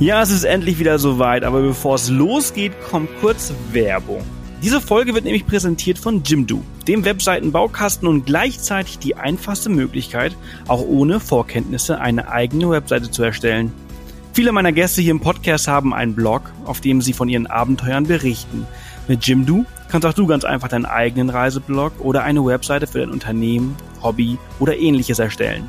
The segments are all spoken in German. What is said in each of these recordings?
Ja, es ist endlich wieder soweit, aber bevor es losgeht, kommt kurz Werbung. Diese Folge wird nämlich präsentiert von Jimdo, dem Webseitenbaukasten und gleichzeitig die einfachste Möglichkeit, auch ohne Vorkenntnisse eine eigene Webseite zu erstellen. Viele meiner Gäste hier im Podcast haben einen Blog, auf dem sie von ihren Abenteuern berichten. Mit Jimdo kannst auch du ganz einfach deinen eigenen Reiseblog oder eine Webseite für dein Unternehmen, Hobby oder ähnliches erstellen.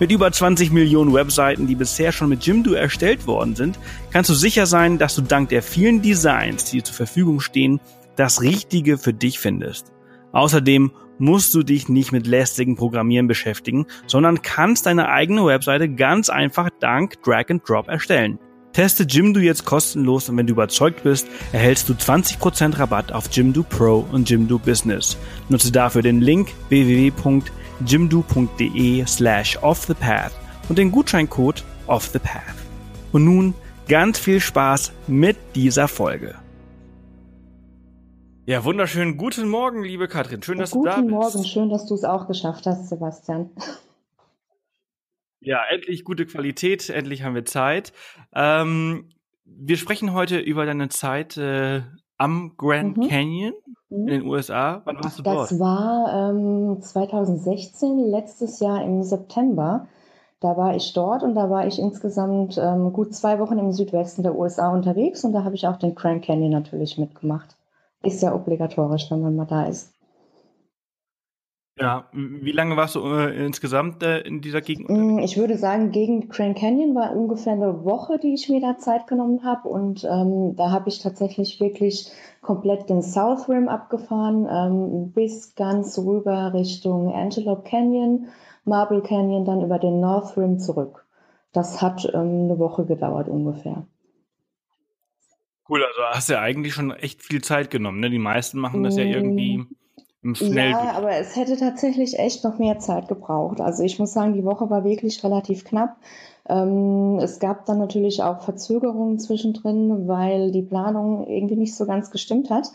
Mit über 20 Millionen Webseiten, die bisher schon mit Jimdo erstellt worden sind, kannst du sicher sein, dass du dank der vielen Designs, die dir zur Verfügung stehen, das Richtige für dich findest. Außerdem musst du dich nicht mit lästigen Programmieren beschäftigen, sondern kannst deine eigene Webseite ganz einfach dank Drag and Drop erstellen. Teste Jimdo jetzt kostenlos und wenn du überzeugt bist, erhältst du 20% Rabatt auf Jimdo Pro und Jimdo Business. Nutze dafür den Link www jimdo.de slash offthepath und den Gutscheincode offthepath. Und nun ganz viel Spaß mit dieser Folge. Ja, wunderschönen guten Morgen, liebe Katrin. Schön, dass guten du da bist. Guten Morgen, schön, dass du es auch geschafft hast, Sebastian. Ja, endlich gute Qualität, endlich haben wir Zeit. Ähm, wir sprechen heute über deine Zeit äh, am Grand mhm. Canyon in den USA. Wann warst du das dort? Das war ähm, 2016, letztes Jahr im September. Da war ich dort und da war ich insgesamt ähm, gut zwei Wochen im Südwesten der USA unterwegs und da habe ich auch den Grand Canyon natürlich mitgemacht. Ist ja obligatorisch, wenn man mal da ist. Ja, wie lange warst du äh, insgesamt äh, in dieser Gegend? Mm, ich würde sagen, gegen Grand Canyon war ungefähr eine Woche, die ich mir da Zeit genommen habe. Und ähm, da habe ich tatsächlich wirklich komplett den South Rim abgefahren, ähm, bis ganz rüber Richtung Antelope Canyon, Marble Canyon, dann über den North Rim zurück. Das hat ähm, eine Woche gedauert ungefähr. Cool, also hast du ja eigentlich schon echt viel Zeit genommen. Ne? Die meisten machen das ja mm. irgendwie Schnell ja, aber es hätte tatsächlich echt noch mehr Zeit gebraucht. Also ich muss sagen, die Woche war wirklich relativ knapp. Ähm, es gab dann natürlich auch Verzögerungen zwischendrin, weil die Planung irgendwie nicht so ganz gestimmt hat.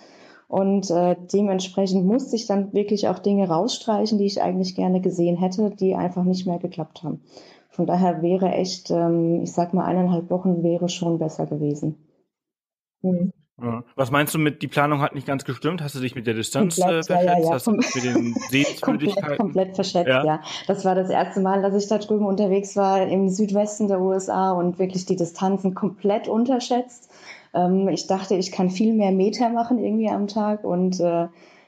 Und äh, dementsprechend musste ich dann wirklich auch Dinge rausstreichen, die ich eigentlich gerne gesehen hätte, die einfach nicht mehr geklappt haben. Von daher wäre echt, ähm, ich sag mal, eineinhalb Wochen wäre schon besser gewesen. Mhm. Was meinst du mit, die Planung hat nicht ganz gestimmt? Hast du dich mit der Distanz komplett, äh, verschätzt? Ja, ja, ja. Hast du mit den Sehenswürdigkeiten? komplett, komplett verschätzt, ja. ja. Das war das erste Mal, dass ich da drüben unterwegs war im Südwesten der USA und wirklich die Distanzen komplett unterschätzt. Ähm, ich dachte, ich kann viel mehr Meter machen irgendwie am Tag und äh,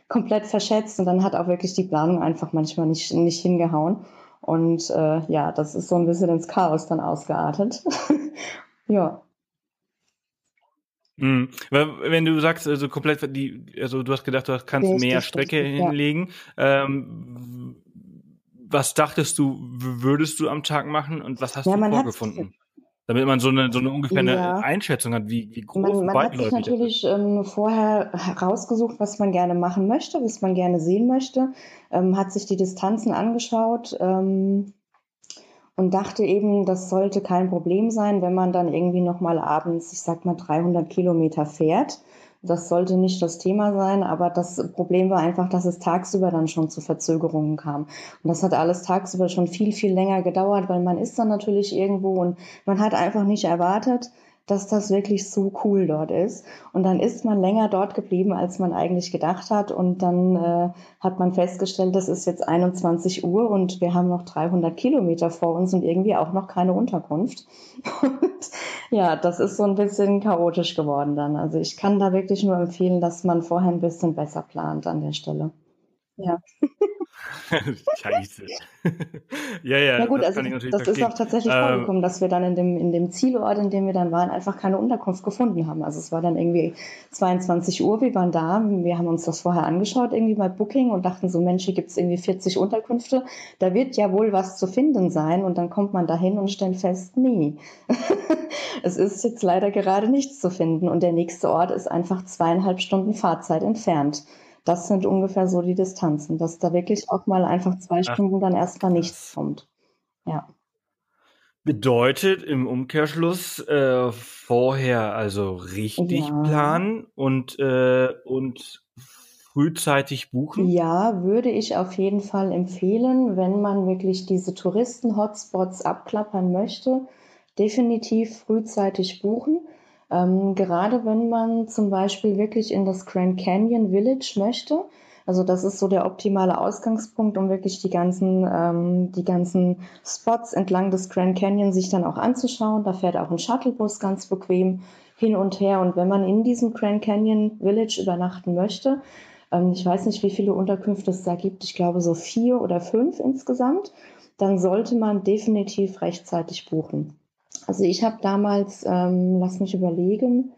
komplett verschätzt. Und dann hat auch wirklich die Planung einfach manchmal nicht, nicht hingehauen. Und äh, ja, das ist so ein bisschen ins Chaos dann ausgeartet. ja. Mhm. Wenn du sagst, also komplett die, also du hast gedacht, du kannst richtig, mehr Strecke richtig, hinlegen. Ja. Ähm, was dachtest du, würdest du am Tag machen und was hast ja, du vorgefunden? Damit man so eine, so eine ungefähr eine ja. Einschätzung hat, wie, wie groß Man, man hat sich natürlich ähm, vorher herausgesucht, was man gerne machen möchte, was man gerne sehen möchte, ähm, hat sich die Distanzen angeschaut, ähm, und dachte eben, das sollte kein Problem sein, wenn man dann irgendwie nochmal abends, ich sag mal 300 Kilometer fährt. Das sollte nicht das Thema sein, aber das Problem war einfach, dass es tagsüber dann schon zu Verzögerungen kam. Und das hat alles tagsüber schon viel, viel länger gedauert, weil man ist dann natürlich irgendwo und man hat einfach nicht erwartet, dass das wirklich so cool dort ist. Und dann ist man länger dort geblieben, als man eigentlich gedacht hat. Und dann äh, hat man festgestellt, das ist jetzt 21 Uhr und wir haben noch 300 Kilometer vor uns und irgendwie auch noch keine Unterkunft. Und ja, das ist so ein bisschen chaotisch geworden dann. Also ich kann da wirklich nur empfehlen, dass man vorher ein bisschen besser plant an der Stelle. Ja. Scheiße. ja, ja. Ja gut, das also das ist auch tatsächlich ähm, vorgekommen, dass wir dann in dem, in dem Zielort, in dem wir dann waren, einfach keine Unterkunft gefunden haben. Also es war dann irgendwie 22 Uhr, wir waren da, wir haben uns das vorher angeschaut, irgendwie bei Booking und dachten so, Mensch, hier gibt es irgendwie 40 Unterkünfte, da wird ja wohl was zu finden sein und dann kommt man dahin und stellt fest, nee, es ist jetzt leider gerade nichts zu finden und der nächste Ort ist einfach zweieinhalb Stunden Fahrzeit entfernt. Das sind ungefähr so die Distanzen, dass da wirklich auch mal einfach zwei Stunden dann erstmal nichts kommt. Ja. Bedeutet im Umkehrschluss äh, vorher also richtig ja. planen und, äh, und frühzeitig buchen? Ja, würde ich auf jeden Fall empfehlen, wenn man wirklich diese Touristen-Hotspots abklappern möchte, definitiv frühzeitig buchen. Ähm, gerade wenn man zum Beispiel wirklich in das Grand Canyon Village möchte. Also das ist so der optimale Ausgangspunkt, um wirklich die ganzen, ähm, die ganzen Spots entlang des Grand Canyon sich dann auch anzuschauen. Da fährt auch ein Shuttlebus ganz bequem hin und her. Und wenn man in diesem Grand Canyon Village übernachten möchte, ähm, ich weiß nicht, wie viele Unterkünfte es da gibt, ich glaube so vier oder fünf insgesamt, dann sollte man definitiv rechtzeitig buchen. Also ich habe damals, ähm, lass mich überlegen,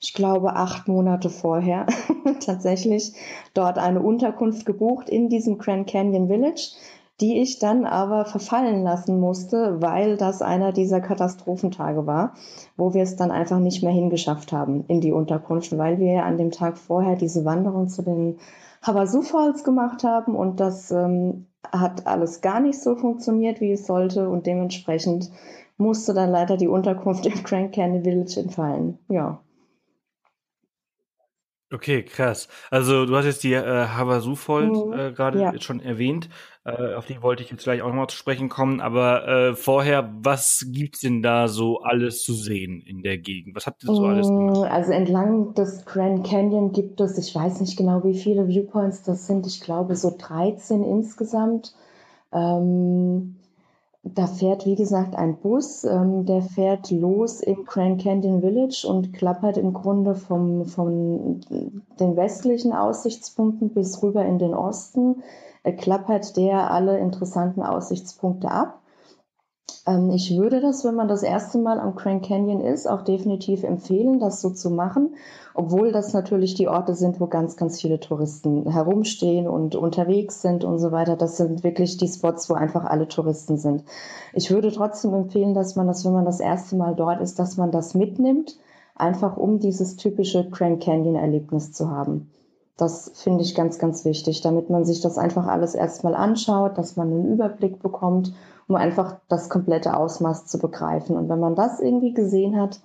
ich glaube acht Monate vorher tatsächlich dort eine Unterkunft gebucht in diesem Grand Canyon Village die ich dann aber verfallen lassen musste, weil das einer dieser Katastrophentage war, wo wir es dann einfach nicht mehr hingeschafft haben in die Unterkunft, weil wir an dem Tag vorher diese Wanderung zu den Havasu Falls gemacht haben und das ähm, hat alles gar nicht so funktioniert, wie es sollte und dementsprechend musste dann leider die Unterkunft im Grand Canyon Village entfallen. Ja. Okay, krass. Also du hast jetzt die äh, Havasu Falls mhm. äh, gerade ja. schon erwähnt. Äh, auf die wollte ich jetzt gleich auch nochmal zu sprechen kommen. Aber äh, vorher, was gibt's denn da so alles zu sehen in der Gegend? Was habt ihr so alles gemacht? Mm, also entlang des Grand Canyon gibt es, ich weiß nicht genau, wie viele Viewpoints das sind. Ich glaube so 13 insgesamt. Ähm, da fährt, wie gesagt, ein Bus, ähm, der fährt los im Grand Canyon Village und klappert im Grunde vom, von den westlichen Aussichtspunkten bis rüber in den Osten, äh, klappert der alle interessanten Aussichtspunkte ab. Ähm, ich würde das, wenn man das erste Mal am Grand Canyon ist, auch definitiv empfehlen, das so zu machen, obwohl das natürlich die Orte sind, wo ganz, ganz viele Touristen herumstehen und unterwegs sind und so weiter. Das sind wirklich die Spots, wo einfach alle Touristen sind. Ich würde trotzdem empfehlen, dass man das, wenn man das erste Mal dort ist, dass man das mitnimmt, einfach um dieses typische Grand Canyon Erlebnis zu haben. Das finde ich ganz, ganz wichtig, damit man sich das einfach alles erstmal anschaut, dass man einen Überblick bekommt um einfach das komplette Ausmaß zu begreifen. Und wenn man das irgendwie gesehen hat,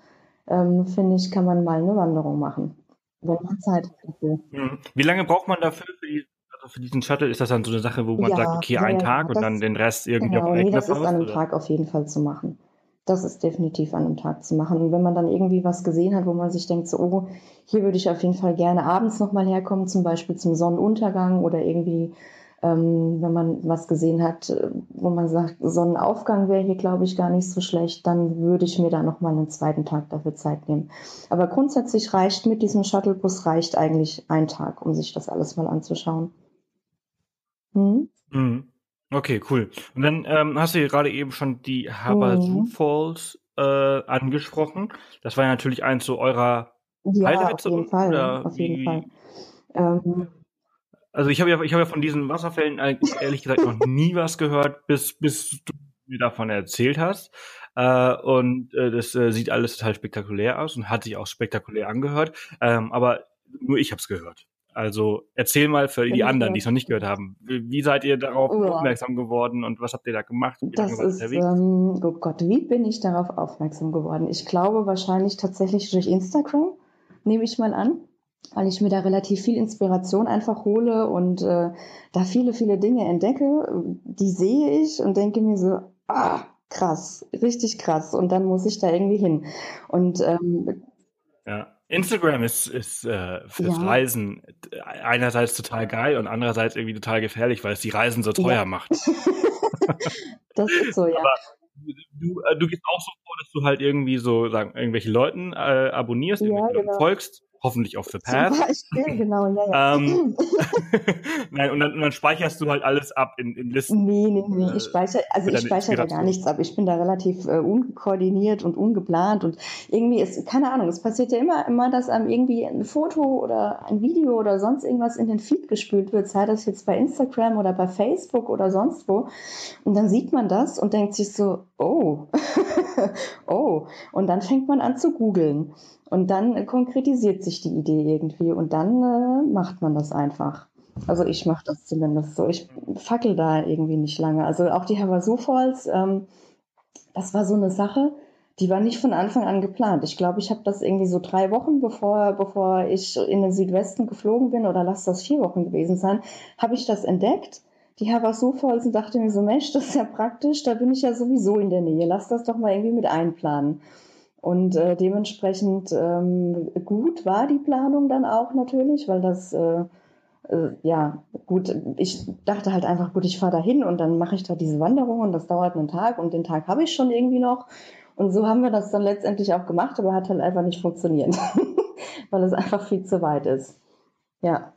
ähm, finde ich, kann man mal eine Wanderung machen, wenn man Zeit hat. Mhm. Wie lange braucht man dafür für, die, also für diesen Shuttle? Ist das dann so eine Sache, wo man ja, sagt, okay, ja, einen Tag und dann den Rest irgendwie genau, auf nee, das ist an einem oder? Tag auf jeden Fall zu machen. Das ist definitiv an einem Tag zu machen. Und wenn man dann irgendwie was gesehen hat, wo man sich denkt, so, oh, hier würde ich auf jeden Fall gerne abends nochmal herkommen, zum Beispiel zum Sonnenuntergang oder irgendwie ähm, wenn man was gesehen hat, äh, wo man sagt, Sonnenaufgang wäre hier, glaube ich, gar nicht so schlecht, dann würde ich mir da nochmal einen zweiten Tag dafür Zeit nehmen. Aber grundsätzlich reicht mit diesem Shuttlebus reicht eigentlich ein Tag, um sich das alles mal anzuschauen. Hm? Mhm. Okay, cool. Und dann ähm, hast du gerade eben schon die Havasu mhm. Falls äh, angesprochen. Das war ja natürlich eins so eurer ja, auf jeden Fall. Auf jeden Fall. Ähm, also ich habe ja, ich habe ja von diesen Wasserfällen ehrlich gesagt noch nie was gehört, bis bis du mir davon erzählt hast. Äh, und äh, das äh, sieht alles total spektakulär aus und hat sich auch spektakulär angehört. Ähm, aber nur ich habe es gehört. Also erzähl mal für die anderen, die es noch nicht gehört haben. Wie seid ihr darauf ja. aufmerksam geworden und was habt ihr da gemacht? Wie das ist, ähm, oh Gott, wie bin ich darauf aufmerksam geworden? Ich glaube wahrscheinlich tatsächlich durch Instagram, nehme ich mal an weil ich mir da relativ viel Inspiration einfach hole und äh, da viele, viele Dinge entdecke, die sehe ich und denke mir so, ah, krass, richtig krass. Und dann muss ich da irgendwie hin. Und ähm, ja. Instagram ist, ist äh, fürs ja. Reisen einerseits total geil und andererseits irgendwie total gefährlich, weil es die Reisen so teuer ja. macht. das ist so, ja. Aber du, äh, du gehst auch so vor, dass du halt irgendwie so sagen, irgendwelche Leuten äh, abonnierst, ja, genau. folgst hoffentlich auf The Path. Zum Beispiel, genau, ja, ja. Ähm, Nein, und dann, und dann, speicherst du halt alles ab in, in Listen. Nee, nee, nee, ich speichere, also ich speichere da gar nichts ab. Ich bin da relativ äh, unkoordiniert und ungeplant und irgendwie ist, keine Ahnung, es passiert ja immer, immer, dass einem irgendwie ein Foto oder ein Video oder sonst irgendwas in den Feed gespült wird, sei das jetzt bei Instagram oder bei Facebook oder sonst wo. Und dann sieht man das und denkt sich so, oh, oh. Und dann fängt man an zu googeln. Und dann konkretisiert sich die Idee irgendwie und dann äh, macht man das einfach. Also ich mache das zumindest so. Ich fackel da irgendwie nicht lange. Also auch die Havasu Falls, ähm, das war so eine Sache, die war nicht von Anfang an geplant. Ich glaube, ich habe das irgendwie so drei Wochen, bevor, bevor ich in den Südwesten geflogen bin, oder lass das vier Wochen gewesen sein, habe ich das entdeckt die Havasuferholz und dachte mir so, Mensch, das ist ja praktisch, da bin ich ja sowieso in der Nähe, lass das doch mal irgendwie mit einplanen. Und äh, dementsprechend ähm, gut war die Planung dann auch natürlich, weil das, äh, äh, ja, gut, ich dachte halt einfach, gut, ich fahre da hin und dann mache ich da diese Wanderung und das dauert einen Tag und den Tag habe ich schon irgendwie noch. Und so haben wir das dann letztendlich auch gemacht, aber hat halt einfach nicht funktioniert, weil es einfach viel zu weit ist. Ja.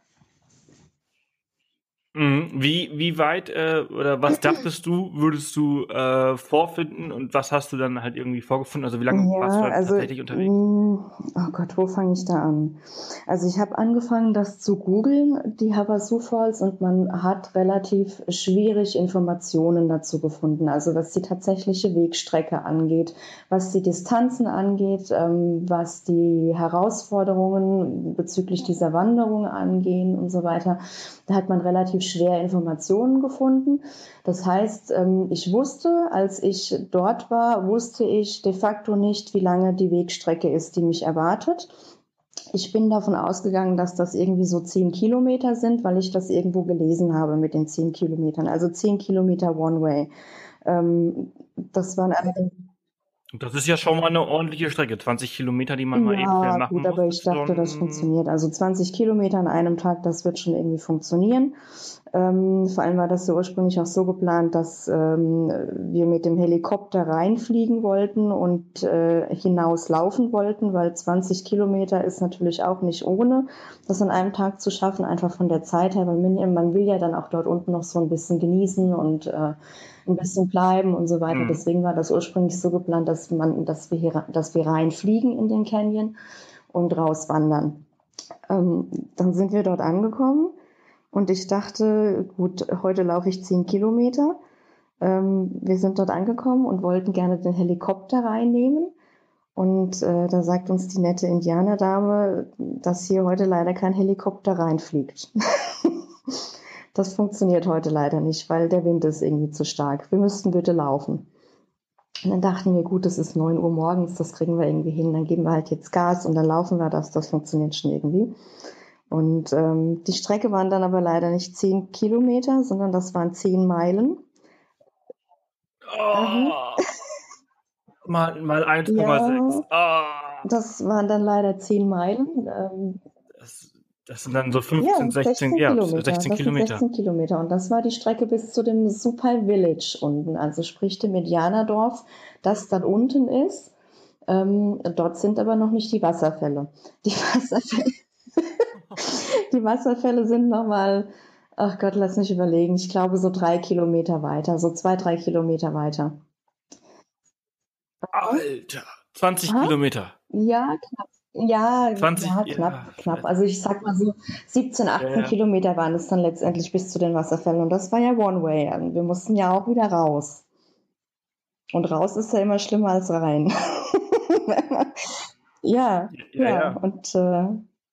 Mhm. Wie, wie weit äh, oder was dachtest du, würdest du äh, vorfinden und was hast du dann halt irgendwie vorgefunden? Also wie lange ja, warst du also, tatsächlich unterwegs? Mm, oh Gott, wo fange ich da an? Also ich habe angefangen, das zu googeln, die Havasu Falls, und man hat relativ schwierig Informationen dazu gefunden. Also was die tatsächliche Wegstrecke angeht, was die Distanzen angeht, ähm, was die Herausforderungen bezüglich dieser Wanderung angehen und so weiter. Da hat man relativ schwer Informationen gefunden. Das heißt, ähm, ich wusste, als ich dort war, wusste ich de facto nicht, wie lange die Wegstrecke ist, die mich erwartet. Ich bin davon ausgegangen, dass das irgendwie so zehn Kilometer sind, weil ich das irgendwo gelesen habe mit den zehn Kilometern. Also zehn Kilometer One Way. Ähm, das waren allerdings das ist ja schon mal eine ordentliche Strecke, 20 Kilometer, die man mal eben Ja, machen gut, muss. aber ich dachte, das funktioniert. Also 20 Kilometer an einem Tag, das wird schon irgendwie funktionieren. Ähm, vor allem war das ja ursprünglich auch so geplant, dass ähm, wir mit dem Helikopter reinfliegen wollten und äh, hinauslaufen wollten, weil 20 Kilometer ist natürlich auch nicht ohne, das an einem Tag zu schaffen, einfach von der Zeit her, weil man, man will ja dann auch dort unten noch so ein bisschen genießen und äh, ein bisschen bleiben und so weiter. Mhm. Deswegen war das ursprünglich so geplant, dass man, dass wir hier, dass wir reinfliegen in den Canyon und rauswandern. Ähm, dann sind wir dort angekommen und ich dachte, gut, heute laufe ich zehn Kilometer. Ähm, wir sind dort angekommen und wollten gerne den Helikopter reinnehmen. Und äh, da sagt uns die nette Indianerdame, dass hier heute leider kein Helikopter reinfliegt. das funktioniert heute leider nicht, weil der Wind ist irgendwie zu stark. Wir müssten bitte laufen. Und dann dachten wir, gut, es ist neun Uhr morgens, das kriegen wir irgendwie hin. Dann geben wir halt jetzt Gas und dann laufen wir das. Das funktioniert schon irgendwie. Und ähm, die Strecke waren dann aber leider nicht zehn Kilometer, sondern das waren zehn Meilen. Oh, mal mal 1,6. Ja. Ah, Das waren dann leider zehn Meilen. Ähm, das, das sind dann so 15, 16, ja, 16 das sind Kilometer. 16 Kilometer. Und das war die Strecke bis zu dem Super Village unten, also sprich dem Indianerdorf, das dann unten ist. Ähm, dort sind aber noch nicht die Wasserfälle. Die Wasserfälle, die Wasserfälle sind nochmal, ach Gott, lass mich überlegen, ich glaube so drei Kilometer weiter, so zwei, drei Kilometer weiter. Alter, 20 Aha. Kilometer. Ja, knapp. Ja, 20, ja, ja, knapp, knapp. scheiße. Also ich sag mal so 17, 18 Ja, ja. Kilometer waren es dann letztendlich bis zu den Wasserfällen. Und das war ja One Way. Also wir mussten ja auch wieder raus. Und raus ist ja immer schlimmer als rein. ja, Ja, ja. ja. Und äh,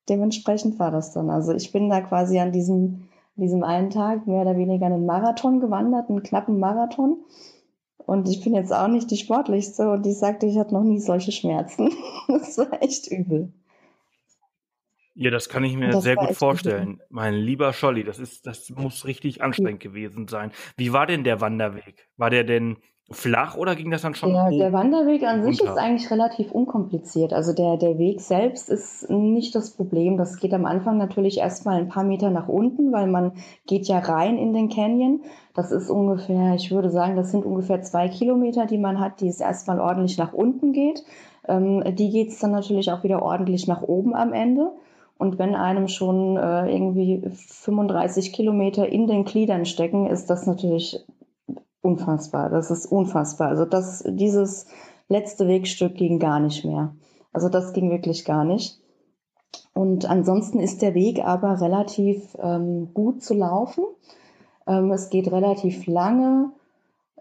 dementsprechend war das dann. Also ich bin da quasi an diesem, diesem einen Tag mehr oder weniger einen Marathon gewandert, einen knappen Marathon. Und ich bin jetzt auch nicht die sportlichste und ich sagte, ich hatte noch nie solche Schmerzen. Das war echt übel. Ja, das kann ich mir Das sehr gut vorstellen. Mein lieber Scholli, das ist, das muss richtig anstrengend gewesen sein. Wie war denn der Wanderweg? War der denn flach oder ging das dann schon Der, der Wanderweg an sich runter? ist eigentlich relativ unkompliziert. Also der, der Weg selbst ist nicht das Problem. Das geht am Anfang natürlich erstmal ein paar Meter nach unten, weil man geht ja rein in den Canyon. Das ist ungefähr, ich würde sagen, das sind ungefähr zwei Kilometer, die man hat, die es erstmal ordentlich nach unten geht. Ähm, die geht es dann natürlich auch wieder ordentlich nach oben am Ende. Und wenn einem schon äh, irgendwie 35 Kilometer in den Gliedern stecken, ist das natürlich unfassbar. Das ist unfassbar. Also das, dieses letzte Wegstück ging gar nicht mehr. Also das ging wirklich gar nicht. Und ansonsten ist der Weg aber relativ ähm, gut zu laufen. Ähm, es geht relativ lange,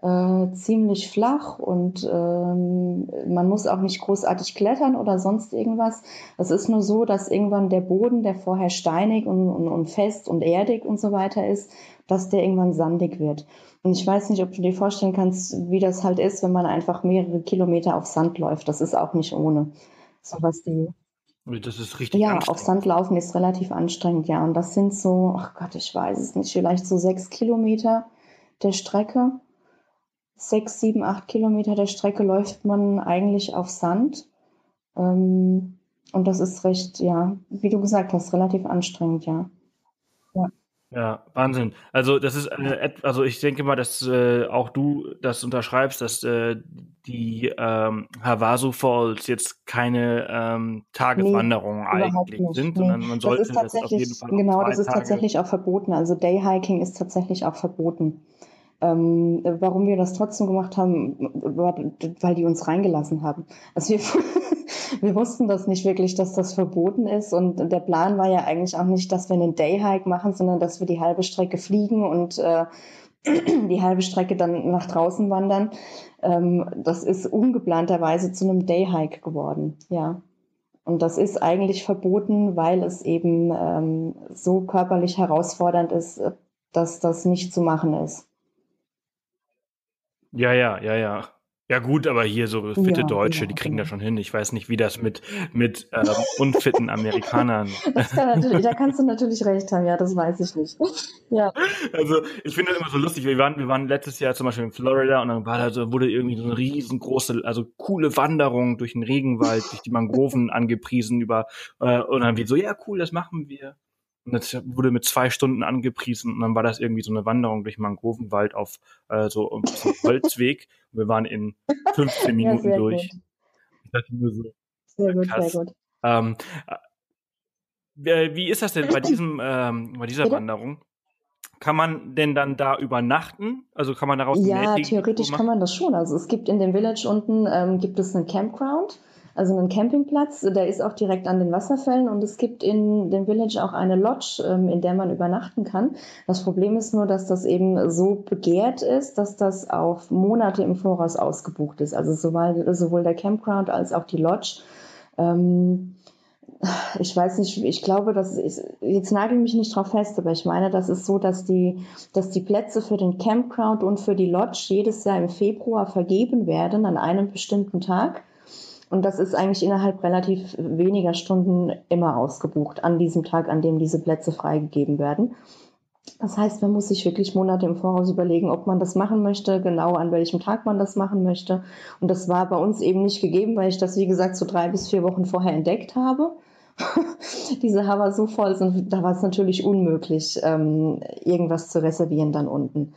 äh, ziemlich flach und ähm, man muss auch nicht großartig klettern oder sonst irgendwas. Es ist nur so, dass irgendwann der Boden, der vorher steinig und, und, und fest und erdig und so weiter ist, dass der irgendwann sandig wird. Und ich weiß nicht, ob du dir vorstellen kannst, wie das halt ist, wenn man einfach mehrere Kilometer auf Sand läuft. Das ist auch nicht ohne. So was die, Das ist richtig Ja, auf Sand laufen ist relativ anstrengend, ja. Und das sind so, ach Gott, ich weiß es nicht, vielleicht so sechs Kilometer der Strecke. Sechs, sieben, acht Kilometer der Strecke läuft man eigentlich auf Sand. Ähm, und das ist recht, ja, wie du gesagt hast, relativ anstrengend, ja. Ja, Wahnsinn. Also das ist äh, also ich denke mal, dass äh, auch du das unterschreibst, dass äh, die ähm, Havasu Falls jetzt keine ähm, Tageswanderungen nee, eigentlich sind, nee. sondern man sollte das, das auf jeden Fall genau, das ist Tage tatsächlich auch verboten. Also Dayhiking ist tatsächlich auch verboten. Ähm, warum wir das trotzdem gemacht haben, weil die uns reingelassen haben. Also wir, wir wussten das nicht wirklich, dass das verboten ist. Und der Plan war ja eigentlich auch nicht, dass wir einen Dayhike machen, sondern dass wir die halbe Strecke fliegen und äh, die halbe Strecke dann nach draußen wandern. Ähm, das ist ungeplanterweise zu einem Dayhike geworden, ja. Und das ist eigentlich verboten, weil es eben ähm, so körperlich herausfordernd ist, dass das nicht zu machen ist. Ja, ja, ja, ja. Ja gut, aber hier so fitte ja, Deutsche, genau, die kriegen genau. das schon hin. Ich weiß nicht, wie das mit, mit ähm, unfitten Amerikanern. Kann da kannst du natürlich recht haben, ja, das weiß ich nicht. Ja. Also ich finde das immer so lustig. Wir waren, wir waren letztes Jahr zum Beispiel in Florida und dann war da so, wurde irgendwie so eine riesengroße, also coole Wanderung durch den Regenwald, durch die Mangroven angepriesen über äh, und dann wie so, ja cool, das machen wir. Und das wurde mit zwei Stunden angepriesen und dann war das irgendwie so eine Wanderung durch Mangrovenwald auf äh, so einem Holzweg. Und wir waren in 15 Minuten ja, durch. Gut. Ich dachte nur so. Sehr gut, krass. sehr gut. Ähm, äh, wie ist das denn bei diesem, ähm, bei dieser Bitte? Wanderung? Kann man denn dann da übernachten? Also kann man daraus Ja, theoretisch kann man das schon. Also es gibt in dem Village unten ähm, gibt es einen Campground also einen Campingplatz, der ist auch direkt an den Wasserfällen und es gibt in dem Village auch eine Lodge, ähm, in der man übernachten kann. Das Problem ist nur, dass das eben so begehrt ist, dass das auf Monate im Voraus ausgebucht ist. Also sowohl, sowohl der Campground als auch die Lodge. Ähm, ich weiß nicht, ich glaube, dass ist, jetzt nagel mich nicht drauf fest, aber ich meine, das ist so, dass die, dass die Plätze für den Campground und für die Lodge jedes Jahr im Februar vergeben werden an einem bestimmten Tag. Und das ist eigentlich innerhalb relativ weniger Stunden immer ausgebucht an diesem Tag, an dem diese Plätze freigegeben werden. Das heißt, man muss sich wirklich Monate im Voraus überlegen, ob man das machen möchte, genau an welchem Tag man das machen möchte. Und das war bei uns eben nicht gegeben, weil ich das, wie gesagt, so drei bis vier Wochen vorher entdeckt habe. Diese Haver so voll sind, da war es natürlich unmöglich, ähm, irgendwas zu reservieren dann unten.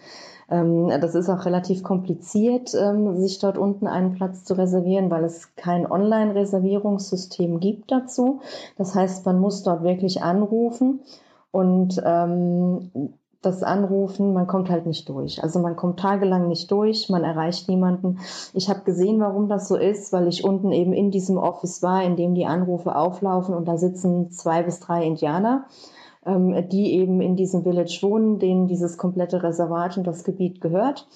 Ähm, das ist auch relativ kompliziert, ähm, sich dort unten einen Platz zu reservieren, weil es kein Online-Reservierungssystem gibt dazu. Das heißt, man muss dort wirklich anrufen und ähm, das Anrufen, man kommt halt nicht durch. Also man kommt tagelang nicht durch, man erreicht niemanden. Ich habe gesehen, warum das so ist, weil ich unten eben in diesem Office war, in dem die Anrufe auflaufen und da sitzen zwei bis drei Indianer ähm, die eben in diesem Village wohnen, denen dieses komplette Reservat und das Gebiet gehört.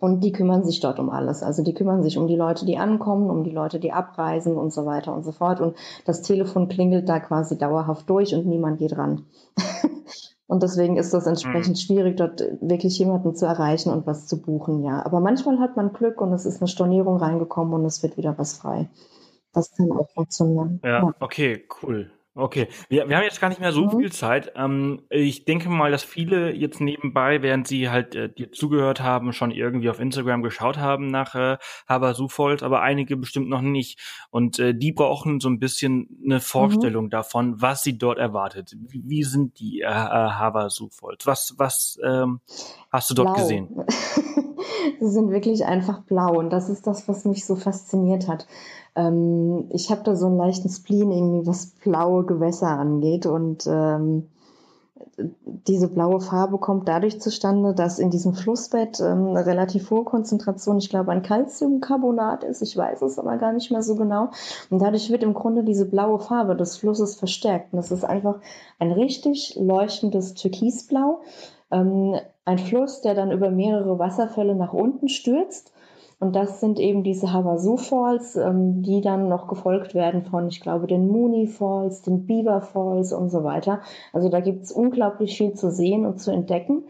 Und die kümmern sich dort um alles. Also die kümmern sich um die Leute, die ankommen, um die Leute, die abreisen und so weiter und so fort. Und das Telefon klingelt da quasi dauerhaft durch und niemand geht ran. und deswegen ist das entsprechend mhm. schwierig, dort wirklich jemanden zu erreichen und was zu buchen, ja. Aber manchmal hat man Glück und es ist eine Stornierung reingekommen und es wird wieder was frei. Das kann auch funktionieren. Ja, ja. okay, cool. Okay, wir, wir haben jetzt gar nicht mehr so mhm. viel Zeit. Ähm, ich denke mal, dass viele jetzt nebenbei, während sie halt äh, dir zugehört haben, schon irgendwie auf Instagram geschaut haben nach äh, Haber-Sufold, aber einige bestimmt noch nicht. Und äh, die brauchen so ein bisschen eine Vorstellung mhm. davon, was sie dort erwartet. Wie, wie sind die äh, äh Haber-Sufold? Was, was ähm, hast du dort blau. gesehen? sie sind wirklich einfach blau und das ist das, was mich so fasziniert hat. Ähm, ich habe da so einen leichten Spleen irgendwie, was blaue Gewässer angeht und ähm, diese blaue Farbe kommt dadurch zustande, dass in diesem Flussbett ähm, eine relativ hohe Konzentration, ich glaube, an Calciumcarbonat ist. Ich weiß es aber gar nicht mehr so genau. Und dadurch wird im Grunde diese blaue Farbe des Flusses verstärkt. Und das ist einfach ein richtig leuchtendes Türkisblau. Ähm, ein Fluss, der dann über mehrere Wasserfälle nach unten stürzt und das sind eben diese Havasu Falls, ähm, die dann noch gefolgt werden von, ich glaube, den Mooney Falls, den Beaver Falls und so weiter. Also da gibt es unglaublich viel zu sehen und zu entdecken.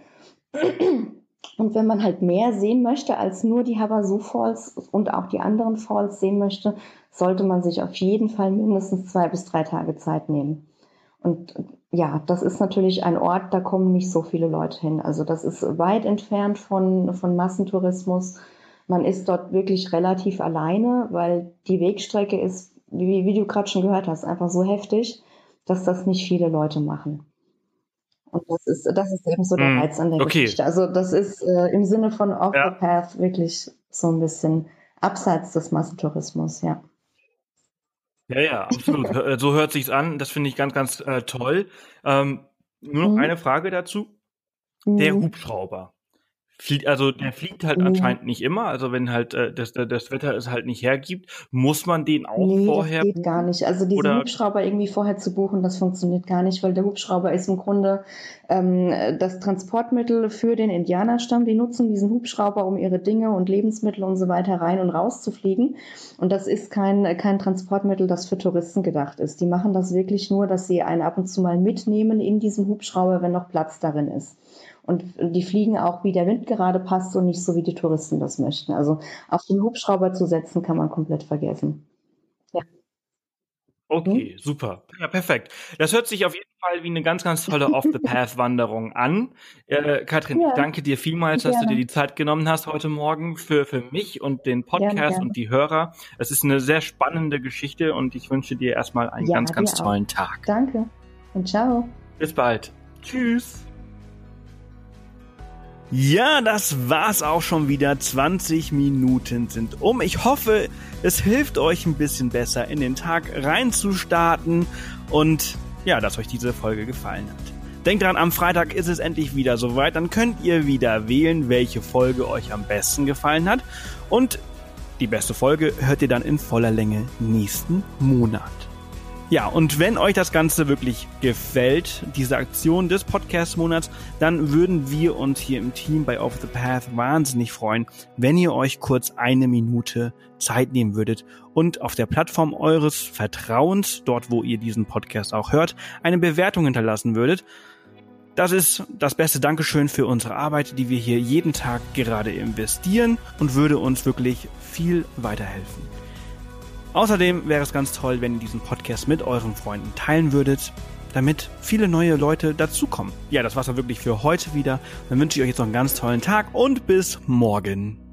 Und wenn man halt mehr sehen möchte als nur die Havasu Falls und auch die anderen Falls sehen möchte, sollte man sich auf jeden Fall mindestens zwei bis drei Tage Zeit nehmen. Und ja, das ist natürlich ein Ort, da kommen nicht so viele Leute hin. Also das ist weit entfernt von, von Massentourismus. Man ist dort wirklich relativ alleine, weil die Wegstrecke ist, wie, wie du gerade schon gehört hast, einfach so heftig, dass das nicht viele Leute machen. Und das ist, das ist eben so der hm, Reiz an der okay. Geschichte. Also das ist äh, im Sinne von Off ja. the Path wirklich so ein bisschen abseits des Massentourismus, ja. Ja, ja, absolut. Äh, so hört sich's an. Das finde ich ganz, ganz äh, toll. Ähm, nur noch mhm. eine Frage dazu. Der mhm. Hubschrauber. Fliegt, also der fliegt halt mhm. anscheinend nicht immer. Also wenn halt äh, das, das Wetter es halt nicht hergibt, muss man den auch nee, vorher. Das geht gar nicht. Also diesen oder? Hubschrauber irgendwie vorher zu buchen, das funktioniert gar nicht, weil der Hubschrauber ist im Grunde ähm, das Transportmittel für den Indianerstamm. Die nutzen diesen Hubschrauber, um ihre Dinge und Lebensmittel und so weiter rein und raus zu fliegen. Und das ist kein, kein Transportmittel, das für Touristen gedacht ist. Die machen das wirklich nur, dass sie einen ab und zu mal mitnehmen in diesem Hubschrauber, wenn noch Platz darin ist. Und die fliegen auch, wie der Wind gerade passt und nicht so, wie die Touristen das möchten. Also auf den Hubschrauber zu setzen, kann man komplett vergessen. Ja. Okay, hm? super. Ja, perfekt. Das hört sich auf jeden Fall wie eine ganz, ganz tolle Off-the-Path-Wanderung an. Äh, Katrin, ja. ich danke dir vielmals, dass gerne. du dir die Zeit genommen hast heute Morgen für, für mich und den Podcast gerne, gerne. und die Hörer. Es ist eine sehr spannende Geschichte und ich wünsche dir erstmal einen ja, ganz, ganz tollen auch. Tag. Danke und ciao. Bis bald. Tschüss. Ja, das war's auch schon wieder. 20 Minuten sind um. Ich hoffe, es hilft euch ein bisschen besser in den Tag reinzustarten und ja, dass euch diese Folge gefallen hat. Denkt dran, am Freitag ist es endlich wieder soweit. Dann könnt ihr wieder wählen, welche Folge euch am besten gefallen hat. Und die beste Folge hört ihr dann in voller Länge nächsten Monat. Ja, und wenn euch das Ganze wirklich gefällt, diese Aktion des Podcast-Monats, dann würden wir uns hier im Team bei Off the Path wahnsinnig freuen, wenn ihr euch kurz eine Minute Zeit nehmen würdet und auf der Plattform eures Vertrauens, dort wo ihr diesen Podcast auch hört, eine Bewertung hinterlassen würdet. Das ist das beste Dankeschön für unsere Arbeit, die wir hier jeden Tag gerade investieren und würde uns wirklich viel weiterhelfen. Außerdem wäre es ganz toll, wenn ihr diesen Podcast mit euren Freunden teilen würdet, damit viele neue Leute dazukommen. Ja, das war's dann wirklich für heute wieder. Dann wünsche ich euch jetzt noch einen ganz tollen Tag und bis morgen.